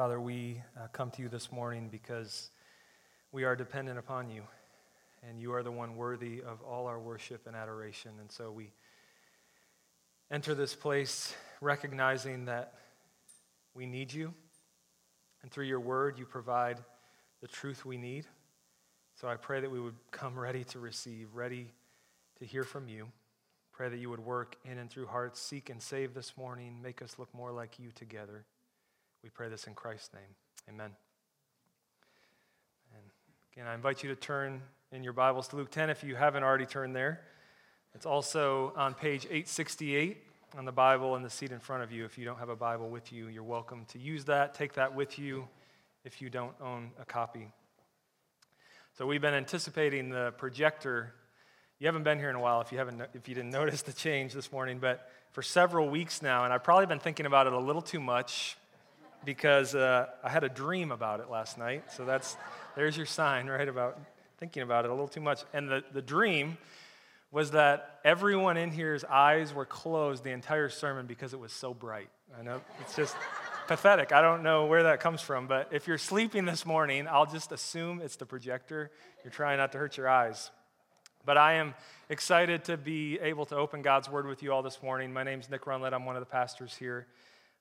Father, we uh, come to you this morning because we are dependent upon you, and you are the one worthy of all our worship and adoration. And so we enter this place recognizing that we need you, and through your word, you provide the truth we need. So I pray that we would come ready to receive, ready to hear from you. Pray that you would work in and through hearts, seek and save this morning, make us look more like you together. We pray this in Christ's name. Amen. And again, I invite you to turn in your Bibles to Luke 10 if you haven't already turned there. It's also on page 868 on the Bible in the seat in front of you. If you don't have a Bible with you, you're welcome to use that. Take that with you if you don't own a copy. So we've been anticipating the projector. You haven't been here in a while if you haven't if you didn't notice the change this morning, but for several weeks now, and I've probably been thinking about it a little too much because uh, I had a dream about it last night. So that's there's your sign, right, about thinking about it a little too much. And the, the dream was that everyone in here's eyes were closed the entire sermon because it was so bright. I know it's just pathetic. I don't know where that comes from, but if you're sleeping this morning, I'll just assume it's the projector. You're trying not to hurt your eyes. But I am excited to be able to open God's Word with you all this morning. My name's Nick Runlet. I'm one of the pastors here.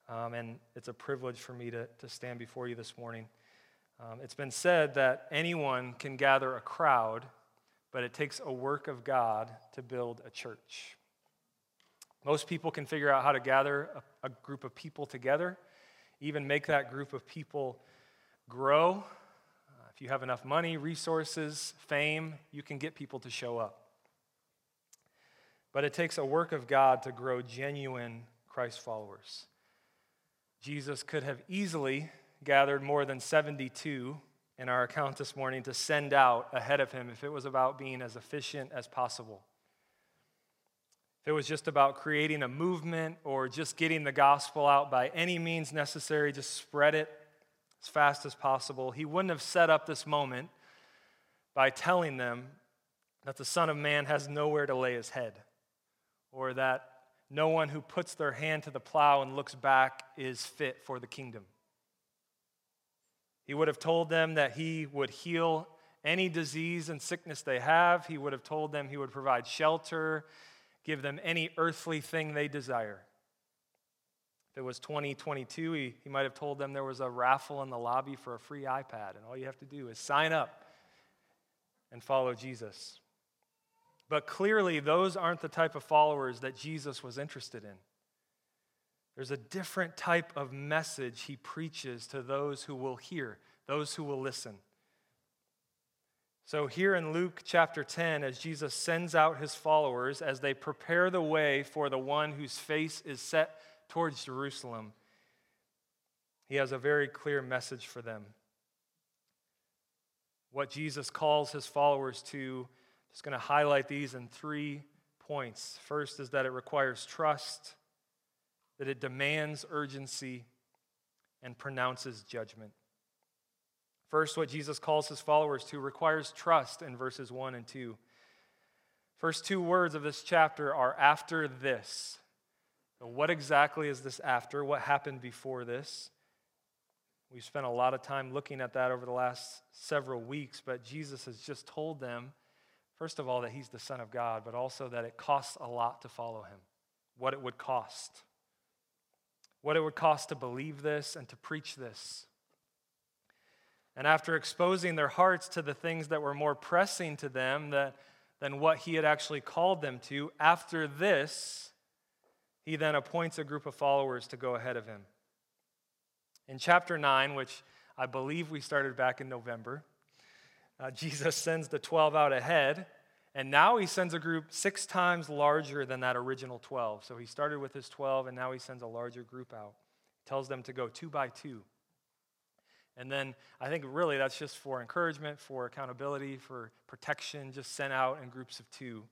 Um, and it's a privilege for me to, to stand before you this morning. Um, it's been said that anyone can gather a crowd, but it takes a work of God to build a church. Most people can figure out how to gather a, a group of people together, even make that group of people grow. Uh, if you have enough money, resources, fame, you can get people to show up. But it takes a work of God to grow genuine Christ followers. Jesus could have easily gathered more than 72 in our account this morning to send out ahead of him if it was about being as efficient as possible. If it was just about creating a movement or just getting the gospel out by any means necessary, just spread it as fast as possible, he wouldn't have set up this moment by telling them that the Son of Man has nowhere to lay his head or that no one who puts their hand to the plow and looks back is fit for the kingdom. He would have told them that he would heal any disease and sickness they have. He would have told them he would provide shelter, give them any earthly thing they desire. If it was 2022, he, he might have told them there was a raffle in the lobby for a free iPad, and all you have to do is sign up and follow Jesus. But clearly, those aren't the type of followers that Jesus was interested in. There's a different type of message he preaches to those who will hear, those who will listen. So, here in Luke chapter 10, as Jesus sends out his followers as they prepare the way for the one whose face is set towards Jerusalem, he has a very clear message for them. What Jesus calls his followers to just going to highlight these in three points. First is that it requires trust, that it demands urgency, and pronounces judgment. First, what Jesus calls his followers to requires trust in verses 1 and 2. First two words of this chapter are after this. What exactly is this after? What happened before this? We've spent a lot of time looking at that over the last several weeks, but Jesus has just told them First of all, that he's the Son of God, but also that it costs a lot to follow him. What it would cost. What it would cost to believe this and to preach this. And after exposing their hearts to the things that were more pressing to them that, than what he had actually called them to, after this, he then appoints a group of followers to go ahead of him. In chapter 9, which I believe we started back in November, uh, Jesus sends the 12 out ahead, and now he sends a group six times larger than that original 12. So he started with his 12, and now he sends a larger group out. Tells them to go two by two. And then I think really that's just for encouragement, for accountability, for protection, just sent out in groups of two.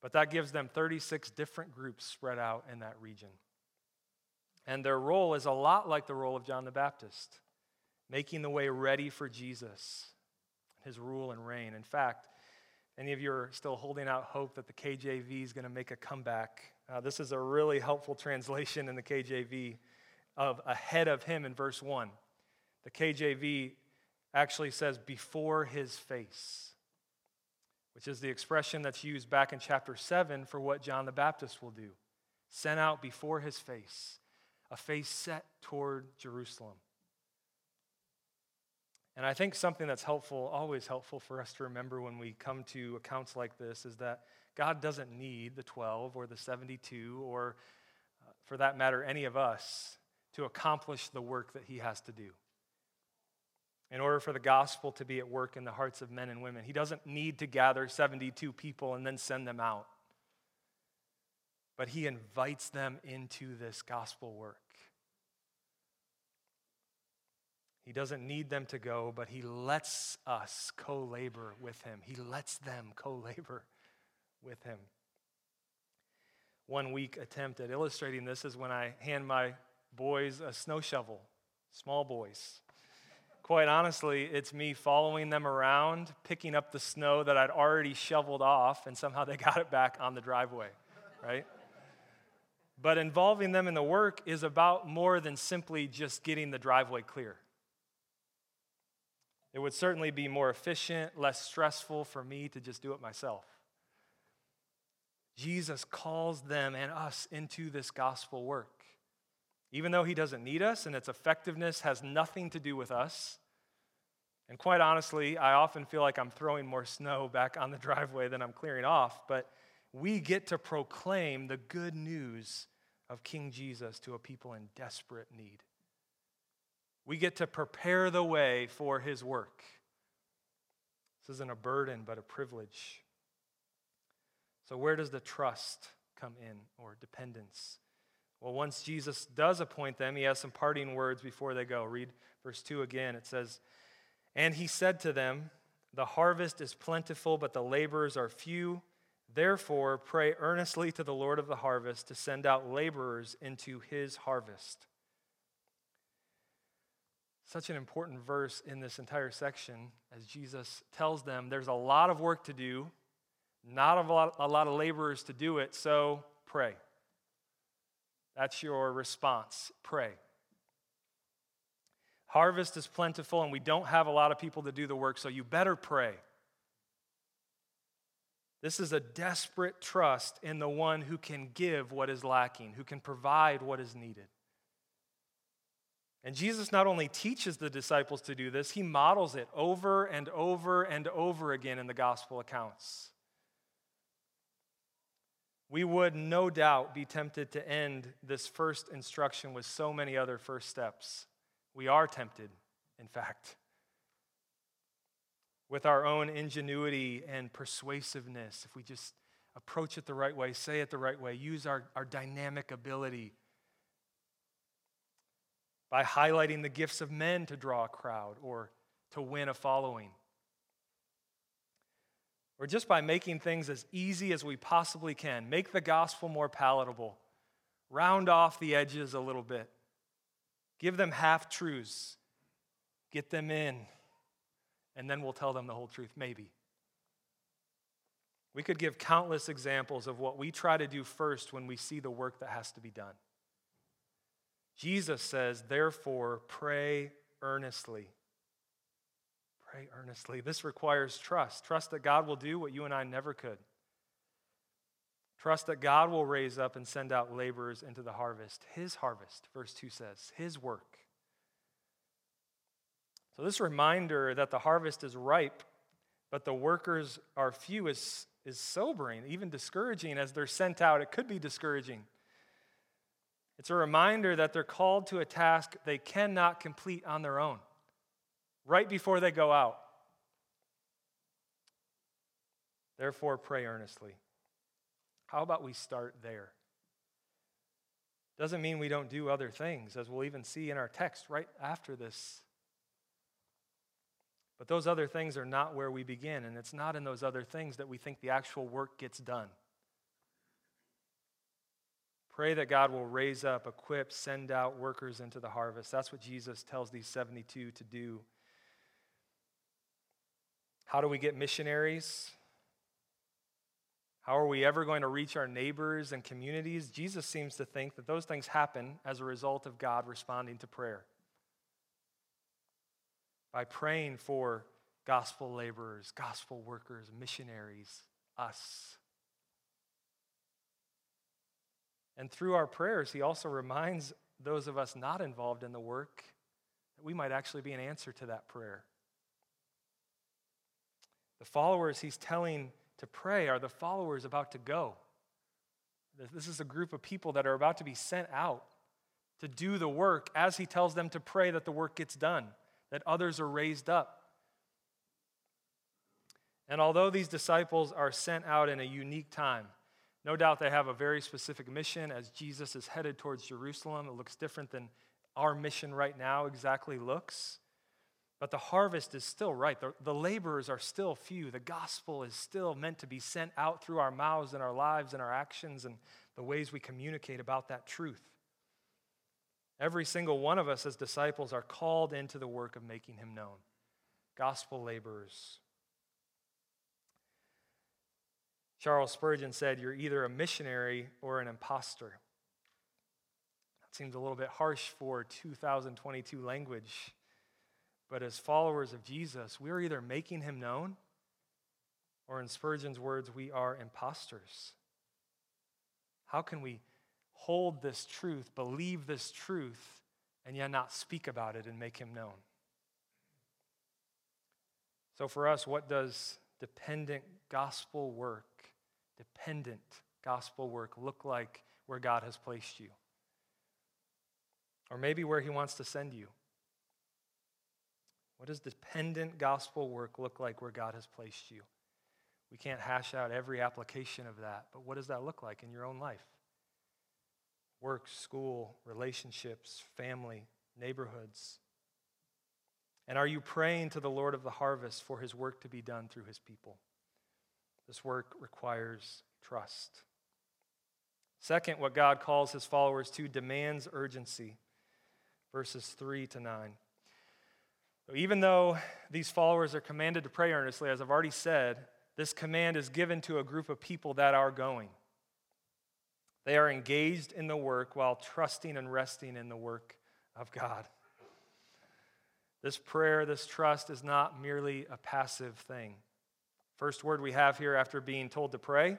But that gives them 36 different groups spread out in that region. And their role is a lot like the role of John the Baptist, making the way ready for Jesus his rule and reign. In fact, any of you are still holding out hope that the KJV is going to make a comeback? Uh, this is a really helpful translation in the KJV. of ahead of him in verse 1. The KJV actually says before his face, which is the expression that's used back in chapter 7 for what John the Baptist will do. Sent out before his face, a face set toward Jerusalem. And I think something that's helpful, always helpful for us to remember when we come to accounts like this, is that God doesn't need the 12 or the 72 or, uh, for that matter, any of us to accomplish the work that He has to do. In order for the gospel to be at work in the hearts of men and women, He doesn't need to gather 72 people and then send them out. But He invites them into this gospel work. He doesn't need them to go, but he lets us co labor with him. He lets them co labor with him. One weak attempt at illustrating this is when I hand my boys a snow shovel, small boys. Quite honestly, it's me following them around, picking up the snow that I'd already shoveled off, and somehow they got it back on the driveway, right? but involving them in the work is about more than simply just getting the driveway clear. It would certainly be more efficient, less stressful for me to just do it myself. Jesus calls them and us into this gospel work. Even though he doesn't need us and its effectiveness has nothing to do with us. And quite honestly, I often feel like I'm throwing more snow back on the driveway than I'm clearing off, but we get to proclaim the good news of King Jesus to a people in desperate need. We get to prepare the way for his work. This isn't a burden, but a privilege. So, where does the trust come in or dependence? Well, once Jesus does appoint them, he has some parting words before they go. Read verse 2 again. It says, And he said to them, The harvest is plentiful, but the laborers are few. Therefore, pray earnestly to the Lord of the harvest to send out laborers into his harvest. Such an important verse in this entire section as Jesus tells them there's a lot of work to do, not a lot, a lot of laborers to do it, so pray. That's your response. Pray. Harvest is plentiful, and we don't have a lot of people to do the work, so you better pray. This is a desperate trust in the one who can give what is lacking, who can provide what is needed. And Jesus not only teaches the disciples to do this, he models it over and over and over again in the gospel accounts. We would no doubt be tempted to end this first instruction with so many other first steps. We are tempted, in fact. With our own ingenuity and persuasiveness, if we just approach it the right way, say it the right way, use our, our dynamic ability by highlighting the gifts of men to draw a crowd or to win a following. Or just by making things as easy as we possibly can, make the gospel more palatable, round off the edges a little bit, give them half truths, get them in, and then we'll tell them the whole truth, maybe. We could give countless examples of what we try to do first when we see the work that has to be done. Jesus says, therefore, pray earnestly. Pray earnestly. This requires trust. Trust that God will do what you and I never could. Trust that God will raise up and send out laborers into the harvest. His harvest, verse 2 says, His work. So, this reminder that the harvest is ripe, but the workers are few is, is sobering, even discouraging as they're sent out. It could be discouraging. It's a reminder that they're called to a task they cannot complete on their own right before they go out. Therefore, pray earnestly. How about we start there? Doesn't mean we don't do other things, as we'll even see in our text right after this. But those other things are not where we begin, and it's not in those other things that we think the actual work gets done. Pray that God will raise up, equip, send out workers into the harvest. That's what Jesus tells these 72 to do. How do we get missionaries? How are we ever going to reach our neighbors and communities? Jesus seems to think that those things happen as a result of God responding to prayer. By praying for gospel laborers, gospel workers, missionaries, us. And through our prayers, he also reminds those of us not involved in the work that we might actually be an answer to that prayer. The followers he's telling to pray are the followers about to go. This is a group of people that are about to be sent out to do the work as he tells them to pray that the work gets done, that others are raised up. And although these disciples are sent out in a unique time, no doubt they have a very specific mission as Jesus is headed towards Jerusalem. It looks different than our mission right now exactly looks. But the harvest is still right. The, the, laborers are still few. The gospel is still meant to be sent out through our mouths and our lives and our actions and the ways we communicate about that truth. Every single one of us as disciples are called into the work of making him known. Gospel laborers. Charles Spurgeon said, You're either a missionary or an impostor. That seems a little bit harsh for 2022 language. But as followers of Jesus, we are either making him known, or in Spurgeon's words, we are imposters. How can we hold this truth, believe this truth, and yet not speak about it and make him known? So, for us, what does dependent gospel work, dependent gospel work look like where God has placed you? Or maybe where he wants to send you? What does dependent gospel work look like where God has placed you? We can't hash out every application of that, but what does that look like in your own life? Work, school, relationships, family, neighborhoods. And are you praying to the Lord of the harvest for his work to be done through his people? This work requires trust. Second, what God calls his followers to demands urgency. Verses 3 to 9. Even though these followers are commanded to pray earnestly, as I've already said, this command is given to a group of people that are going. They are engaged in the work while trusting and resting in the work of God. This prayer, this trust is not merely a passive thing. First word we have here after being told to pray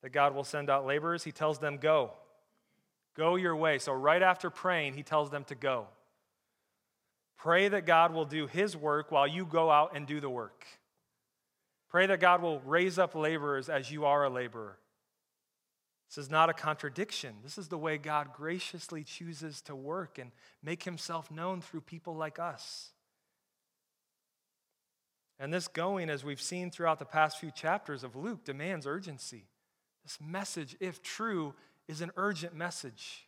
that God will send out laborers, he tells them, Go. Go your way. So, right after praying, he tells them to go. Pray that God will do his work while you go out and do the work. Pray that God will raise up laborers as you are a laborer. This is not a contradiction. This is the way God graciously chooses to work and make himself known through people like us. And this going, as we've seen throughout the past few chapters of Luke, demands urgency. This message, if true, is an urgent message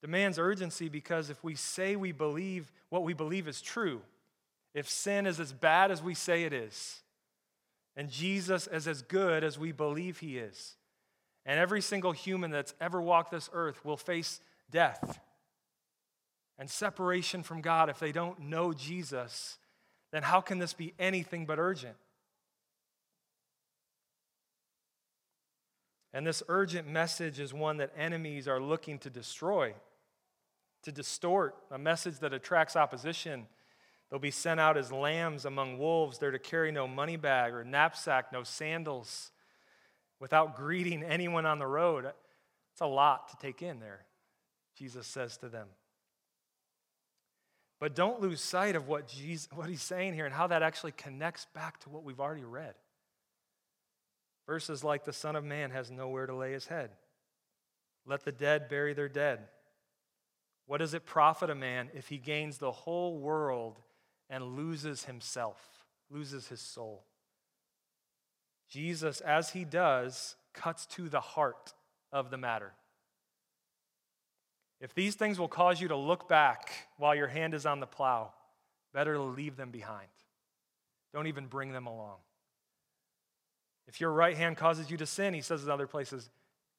demands urgency because if we say we believe what we believe is true, if sin is as bad as we say it is, and Jesus is as good as we believe he is, and every single human that's ever walked this earth will face death and separation from God if they don't know Jesus, then how can this be anything but urgent? And this urgent message is one that enemies are looking to destroy to distort a message that attracts opposition. They'll be sent out as lambs among wolves. They're to carry no money bag or knapsack, no sandals, without greeting anyone on the road. It's a lot to take in there, Jesus says to them. But don't lose sight of what, Jesus, what he's saying here and how that actually connects back to what we've already read. Verses like the Son of Man has nowhere to lay his head. Let the dead bury their dead. What does it profit a man if he gains the whole world and loses himself, loses his soul? Jesus, as he does, cuts to the heart of the matter. If these things will cause you to look back while your hand is on the plow, better to leave them behind. Don't even bring them along. If your right hand causes you to sin, he says in other places,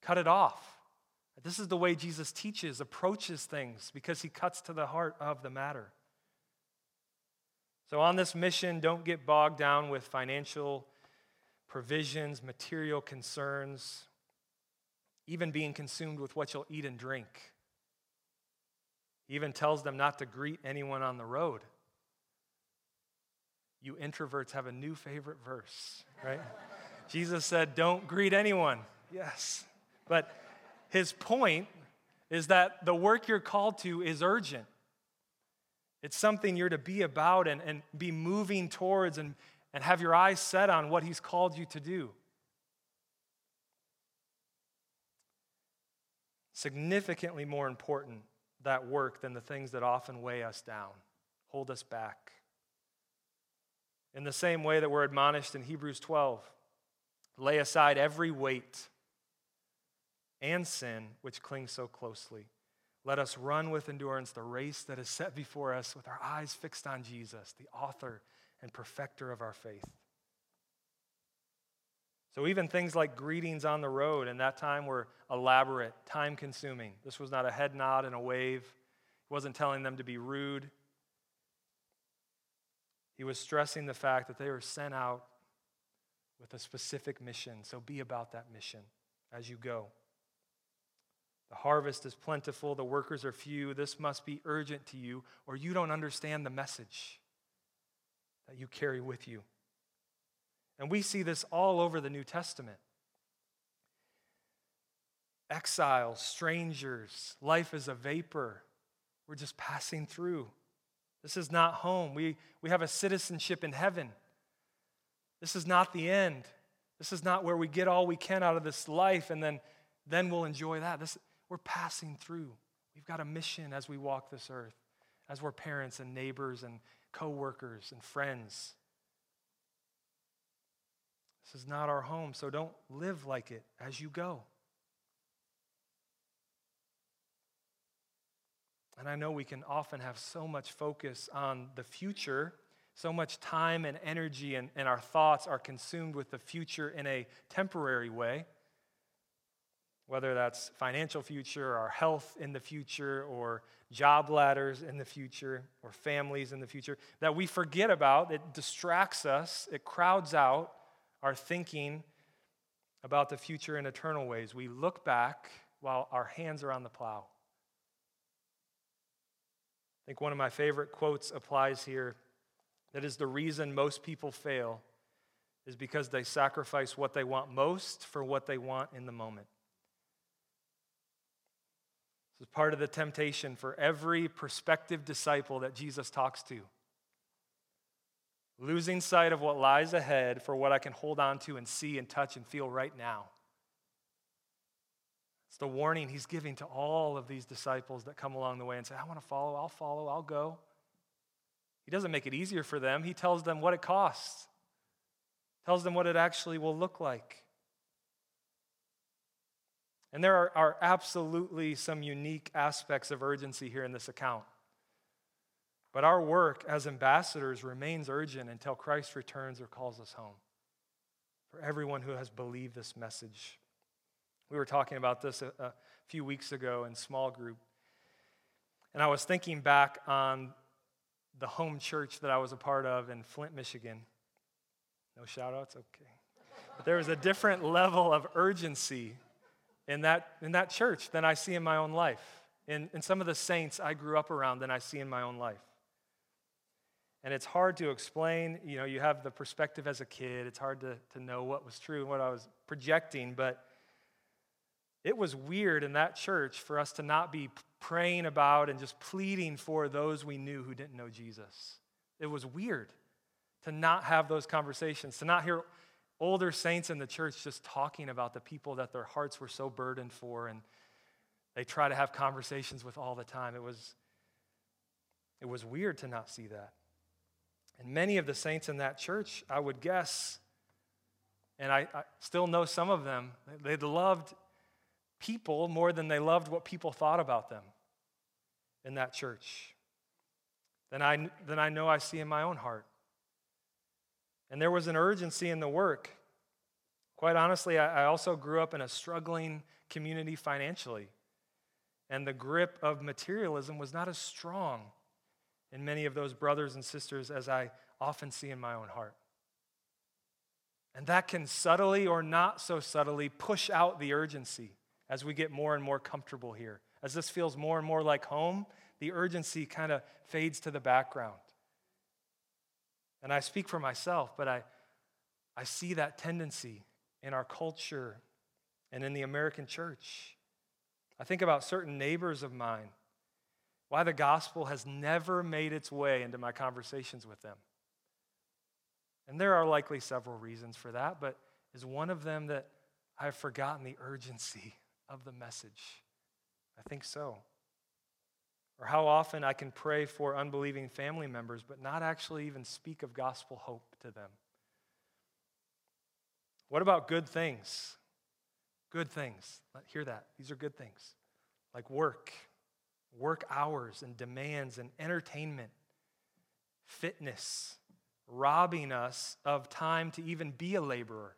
cut it off. This is the way Jesus teaches, approaches things, because he cuts to the heart of the matter. So, on this mission, don't get bogged down with financial provisions, material concerns, even being consumed with what you'll eat and drink. He even tells them not to greet anyone on the road. You introverts have a new favorite verse, right? Jesus said, Don't greet anyone. Yes. But his point is that the work you're called to is urgent. It's something you're to be about and, and be moving towards and, and have your eyes set on what he's called you to do. Significantly more important, that work, than the things that often weigh us down, hold us back. In the same way that we're admonished in Hebrews 12, lay aside every weight and sin which clings so closely. Let us run with endurance the race that is set before us with our eyes fixed on Jesus, the author and perfecter of our faith. So, even things like greetings on the road in that time were elaborate, time consuming. This was not a head nod and a wave, he wasn't telling them to be rude. He was stressing the fact that they were sent out with a specific mission. So, be about that mission as you go. The harvest is plentiful, the workers are few. This must be urgent to you, or you don't understand the message that you carry with you. And we see this all over the New Testament. Exiles, strangers, life is a vapor. We're just passing through. This is not home. We, we have a citizenship in heaven. This is not the end. This is not where we get all we can out of this life and then, then we'll enjoy that. This, we're passing through. We've got a mission as we walk this earth, as we're parents and neighbors and coworkers and friends. This is not our home, so don't live like it as you go. And I know we can often have so much focus on the future, so much time and energy, and, and our thoughts are consumed with the future in a temporary way whether that's financial future, our health in the future, or job ladders in the future, or families in the future, that we forget about. It distracts us, it crowds out our thinking about the future in eternal ways. We look back while our hands are on the plow. I think one of my favorite quotes applies here that is the reason most people fail is because they sacrifice what they want most for what they want in the moment. This is part of the temptation for every prospective disciple that Jesus talks to. Losing sight of what lies ahead for what I can hold on to and see and touch and feel right now. It's the warning he's giving to all of these disciples that come along the way and say, I want to follow, I'll follow, I'll go. He doesn't make it easier for them. He tells them what it costs, tells them what it actually will look like. And there are, are absolutely some unique aspects of urgency here in this account. But our work as ambassadors remains urgent until Christ returns or calls us home. For everyone who has believed this message. We were talking about this a, a few weeks ago in small group. And I was thinking back on the home church that I was a part of in Flint, Michigan. No shout outs? Okay. But there was a different level of urgency in that, in that church than I see in my own life, in, in some of the saints I grew up around than I see in my own life. And it's hard to explain. You know, you have the perspective as a kid, it's hard to, to know what was true and what I was projecting, but it was weird in that church for us to not be praying about and just pleading for those we knew who didn't know Jesus. It was weird to not have those conversations, to not hear older saints in the church just talking about the people that their hearts were so burdened for and they try to have conversations with all the time. It was, it was weird to not see that. And many of the saints in that church, I would guess, and I, I still know some of them, they loved people more than they loved what people thought about them in that church. Than I, than I know I see in my own heart. And there was an urgency in the work. Quite honestly, I also grew up in a struggling community financially. And the grip of materialism was not as strong in many of those brothers and sisters as I often see in my own heart. And that can subtly or not so subtly push out the urgency as we get more and more comfortable here. As this feels more and more like home, the urgency kind of fades to the background. And I speak for myself, but I, I see that tendency in our culture and in the American church. I think about certain neighbors of mine, why the gospel has never made its way into my conversations with them. And there are likely several reasons for that, but is one of them that I've forgotten the urgency of the message? I think so. Or how often I can pray for unbelieving family members, but not actually even speak of gospel hope to them. What about good things? Good things. Hear that. These are good things. Like work, work hours and demands and entertainment, fitness, robbing us of time to even be a laborer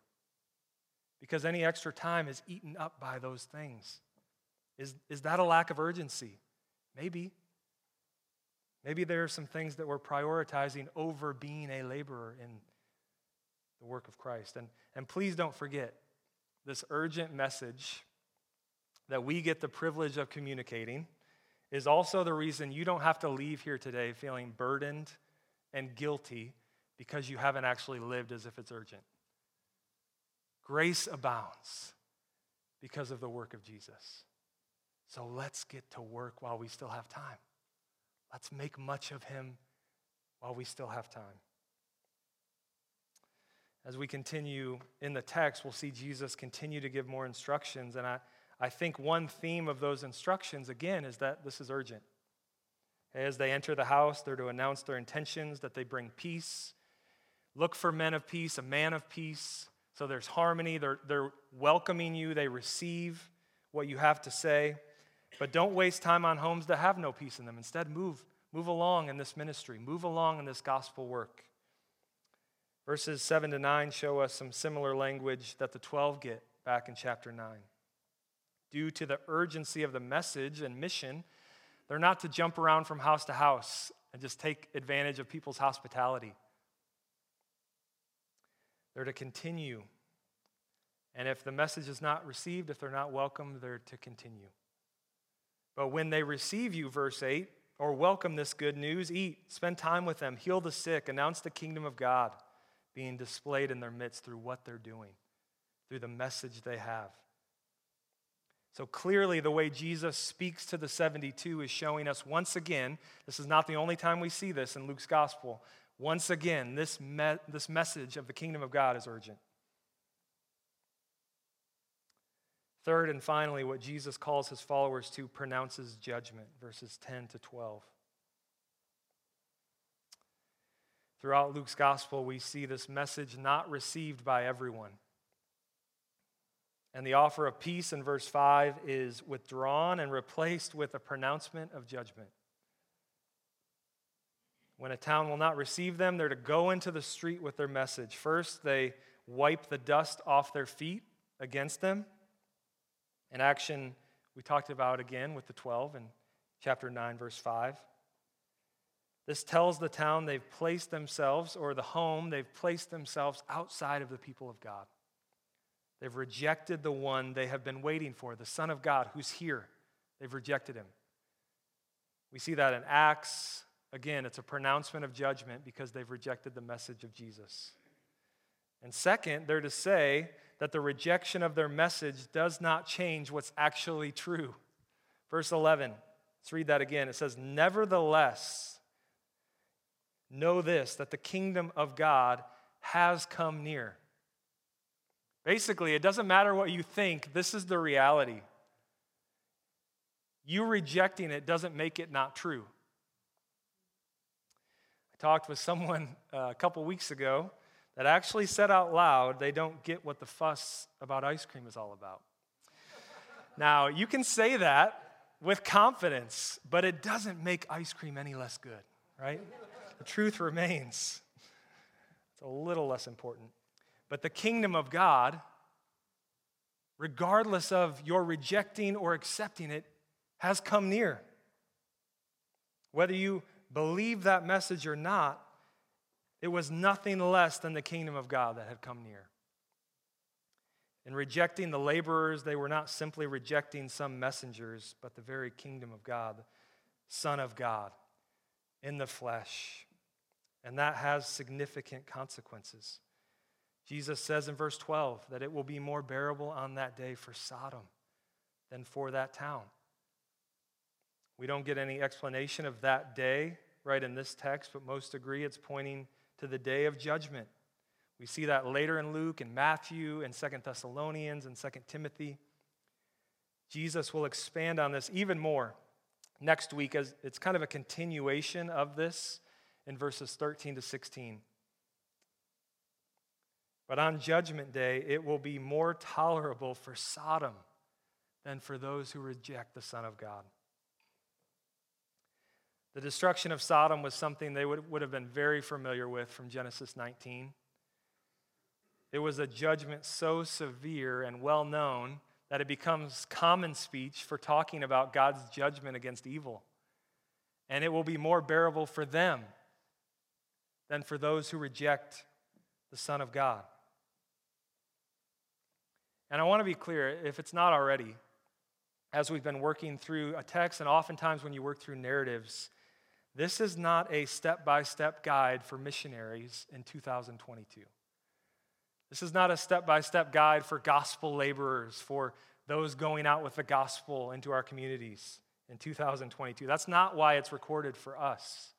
because any extra time is eaten up by those things. Is, is that a lack of urgency? Maybe. Maybe there are some things that we're prioritizing over being a laborer in the work of Christ. And, and please don't forget this urgent message that we get the privilege of communicating is also the reason you don't have to leave here today feeling burdened and guilty because you haven't actually lived as if it's urgent. Grace abounds because of the work of Jesus. So let's get to work while we still have time. Let's make much of him while we still have time. As we continue in the text, we'll see Jesus continue to give more instructions. And I, I think one theme of those instructions, again, is that this is urgent. As they enter the house, they're to announce their intentions, that they bring peace. Look for men of peace, a man of peace. So there's harmony. They're, they're welcoming you, they receive what you have to say. But don't waste time on homes that have no peace in them. Instead, move, move along in this ministry, move along in this gospel work. Verses 7 to 9 show us some similar language that the 12 get back in chapter 9. Due to the urgency of the message and mission, they're not to jump around from house to house and just take advantage of people's hospitality. They're to continue. And if the message is not received, if they're not welcome, they're to continue. But when they receive you, verse 8, or welcome this good news, eat, spend time with them, heal the sick, announce the kingdom of God being displayed in their midst through what they're doing, through the message they have. So clearly, the way Jesus speaks to the 72 is showing us once again, this is not the only time we see this in Luke's gospel. Once again, this, me- this message of the kingdom of God is urgent. Third and finally, what Jesus calls his followers to pronounces judgment, verses 10 to 12. Throughout Luke's gospel, we see this message not received by everyone. And the offer of peace in verse 5 is withdrawn and replaced with a pronouncement of judgment. When a town will not receive them, they're to go into the street with their message. First, they wipe the dust off their feet against them. An action we talked about again with the 12 in chapter 9, verse 5. This tells the town they've placed themselves, or the home, they've placed themselves outside of the people of God. They've rejected the one they have been waiting for, the Son of God who's here. They've rejected him. We see that in Acts. Again, it's a pronouncement of judgment because they've rejected the message of Jesus. And second, they're to say that the rejection of their message does not change what's actually true. Verse 11, let's read that again. It says, Nevertheless, know this that the kingdom of God has come near. Basically, it doesn't matter what you think, this is the reality. You rejecting it doesn't make it not true. I talked with someone uh, a couple weeks ago that actually said out loud they don't get what the fuss about ice cream is all about. now, you can say that with confidence, but it doesn't make ice cream any less good, right? The truth remains. It's a little less important. But the kingdom of God, regardless of your rejecting or accepting it, has come near. Whether you believe that message or not, it was nothing less than the kingdom of God that had come near. In rejecting the laborers, they were not simply rejecting some messengers, but the very kingdom of God, Son of God, in the flesh. And that has significant consequences. Jesus says in verse 12 that it will be more bearable on that day for Sodom than for that town. We don't get any explanation of that day right in this text, but most agree it's pointing to the day of judgment. We see that later in Luke and Matthew and Second Thessalonians and Second Timothy. Jesus will expand on this even more next week as it's kind of a continuation of this in verses 13 to 16. But on Judgment Day, it will be more tolerable for Sodom than for those who reject the Son of God. The destruction of Sodom was something they would, would have been very familiar with from Genesis 19. It was a judgment so severe and well known that it becomes common speech for talking about God's judgment against evil. And it will be more bearable for them than for those who reject the Son of God. And I want to be clear, if it's not already, as we've been working through a text, and oftentimes when you work through narratives, this is not a step by step guide for missionaries in 2022. This is not a step by step guide for gospel laborers, for those going out with the gospel into our communities in 2022. That's not why it's recorded for us.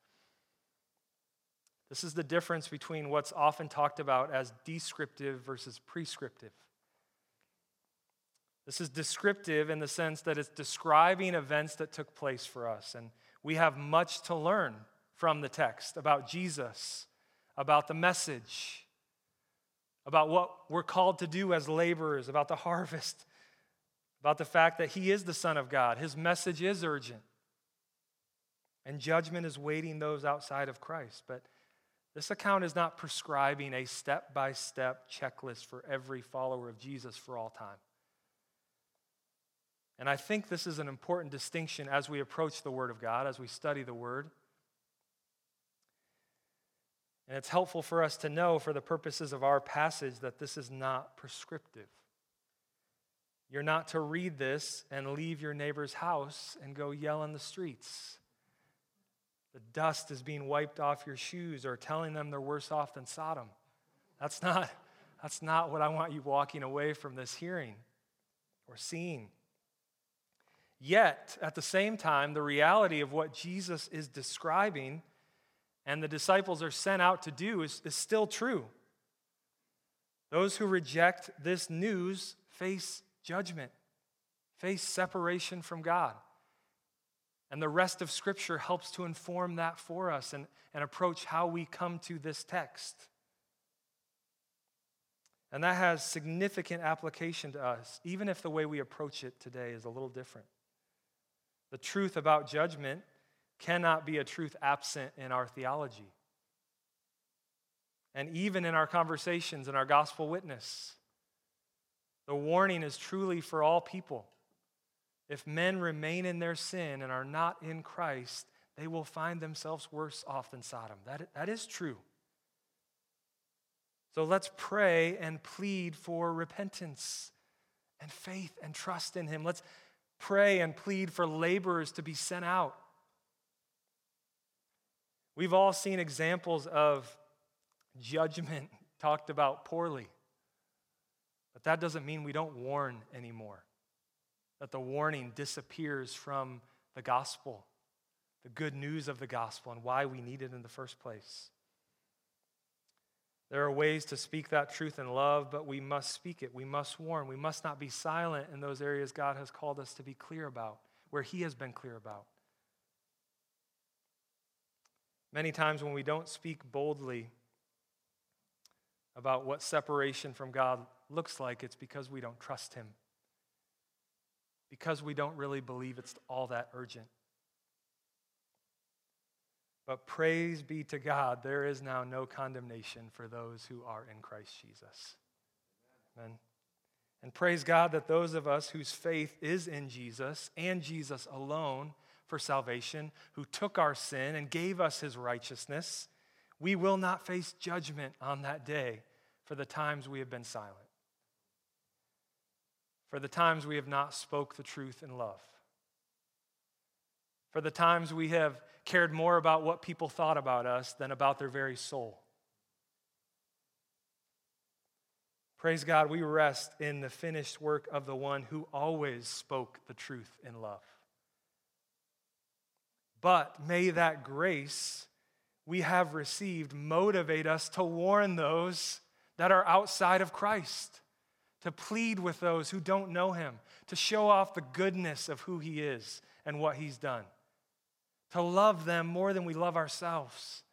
This is the difference between what's often talked about as descriptive versus prescriptive. This is descriptive in the sense that it's describing events that took place for us. And we have much to learn from the text about Jesus, about the message, about what we're called to do as laborers, about the harvest, about the fact that He is the Son of God. His message is urgent. And judgment is waiting those outside of Christ. But this account is not prescribing a step by step checklist for every follower of Jesus for all time. And I think this is an important distinction as we approach the Word of God, as we study the Word. And it's helpful for us to know, for the purposes of our passage, that this is not prescriptive. You're not to read this and leave your neighbor's house and go yell in the streets. The dust is being wiped off your shoes or telling them they're worse off than Sodom. That's not, that's not what I want you walking away from this hearing or seeing. Yet, at the same time, the reality of what Jesus is describing and the disciples are sent out to do is, is still true. Those who reject this news face judgment, face separation from God. And the rest of Scripture helps to inform that for us and, and approach how we come to this text. And that has significant application to us, even if the way we approach it today is a little different. The truth about judgment cannot be a truth absent in our theology. And even in our conversations and our gospel witness, the warning is truly for all people. If men remain in their sin and are not in Christ, they will find themselves worse off than Sodom. That, that is true. So let's pray and plead for repentance and faith and trust in Him. Let's pray and plead for laborers to be sent out. We've all seen examples of judgment talked about poorly. But that doesn't mean we don't warn anymore, that the warning disappears from the gospel, the good news of the gospel, and why we need it in the first place. There are ways to speak that truth in love, but we must speak it. We must warn. We must not be silent in those areas God has called us to be clear about, where He has been clear about. Many times when we don't speak boldly about what separation from God looks like, it's because we don't trust Him, because we don't really believe it's all that urgent. But praise be to God, there is now no condemnation for those who are in Christ Jesus. Amen. And praise God that those of us whose faith is in Jesus and Jesus alone for salvation, who took our sin and gave us his righteousness, we will not face judgment on that day for the times we have been silent. for the times we have not spoke the truth in love, for the times we have cared more about what people thought about us than about their very soul. Praise God, we rest in the finished work of the one who always spoke the truth in love. But may that grace we have received motivate us to warn those that are outside of Christ, to plead with those who don't know him, to show off the goodness of who he is and what he's done, to love them more than we love ourselves.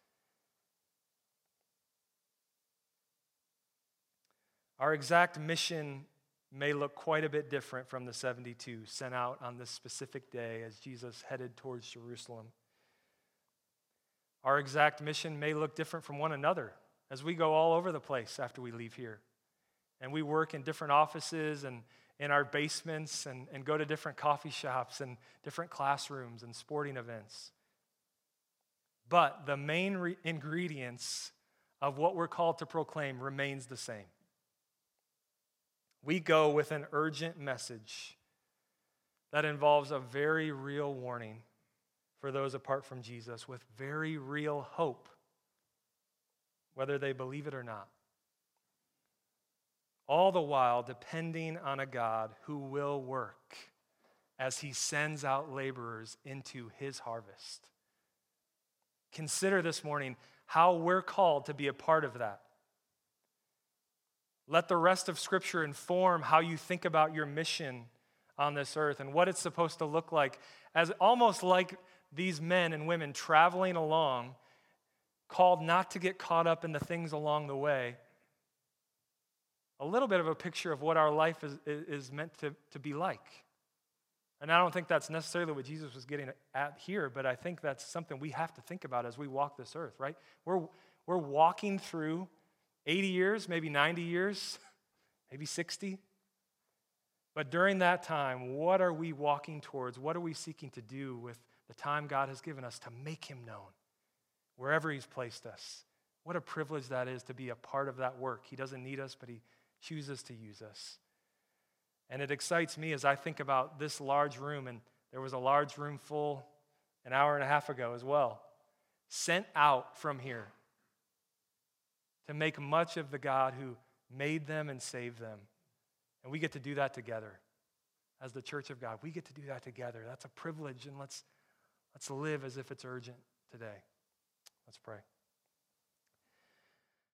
Our exact mission may look quite a bit different from the 72 sent out on this specific day as Jesus headed towards Jerusalem. Our exact mission may look different from one another as we go all over the place after we leave here. And we work in different offices and in our basements and, and go to different coffee shops and different classrooms and sporting events. But the main re- ingredients of what we're called to proclaim remains the same. We go with an urgent message that involves a very real warning for those apart from Jesus with very real hope, whether they believe it or not. All the while depending on a God who will work as he sends out laborers into his harvest. Consider this morning how we're called to be a part of that. Let the rest of Scripture inform how you think about your mission on this earth and what it's supposed to look like, as almost like these men and women traveling along, called not to get caught up in the things along the way. A little bit of a picture of what our life is, is meant to, to be like. And I don't think that's necessarily what Jesus was getting at here, but I think that's something we have to think about as we walk this earth, right? We're, we're walking through 80 years, maybe 90 years, maybe 60. But during that time, what are we walking towards? What are we seeking to do with the time God has given us to make Him known wherever He's placed us? What a privilege that is to be a part of that work. He doesn't need us, but He chooses to use us. And it excites me as I think about this large room, and there was a large room full an hour and a half ago as well, sent out from here to make much of the God who made them and saved them. And we get to do that together as the church of God. We get to do that together. That's a privilege, and let's, let's live as if it's urgent today. Let's pray.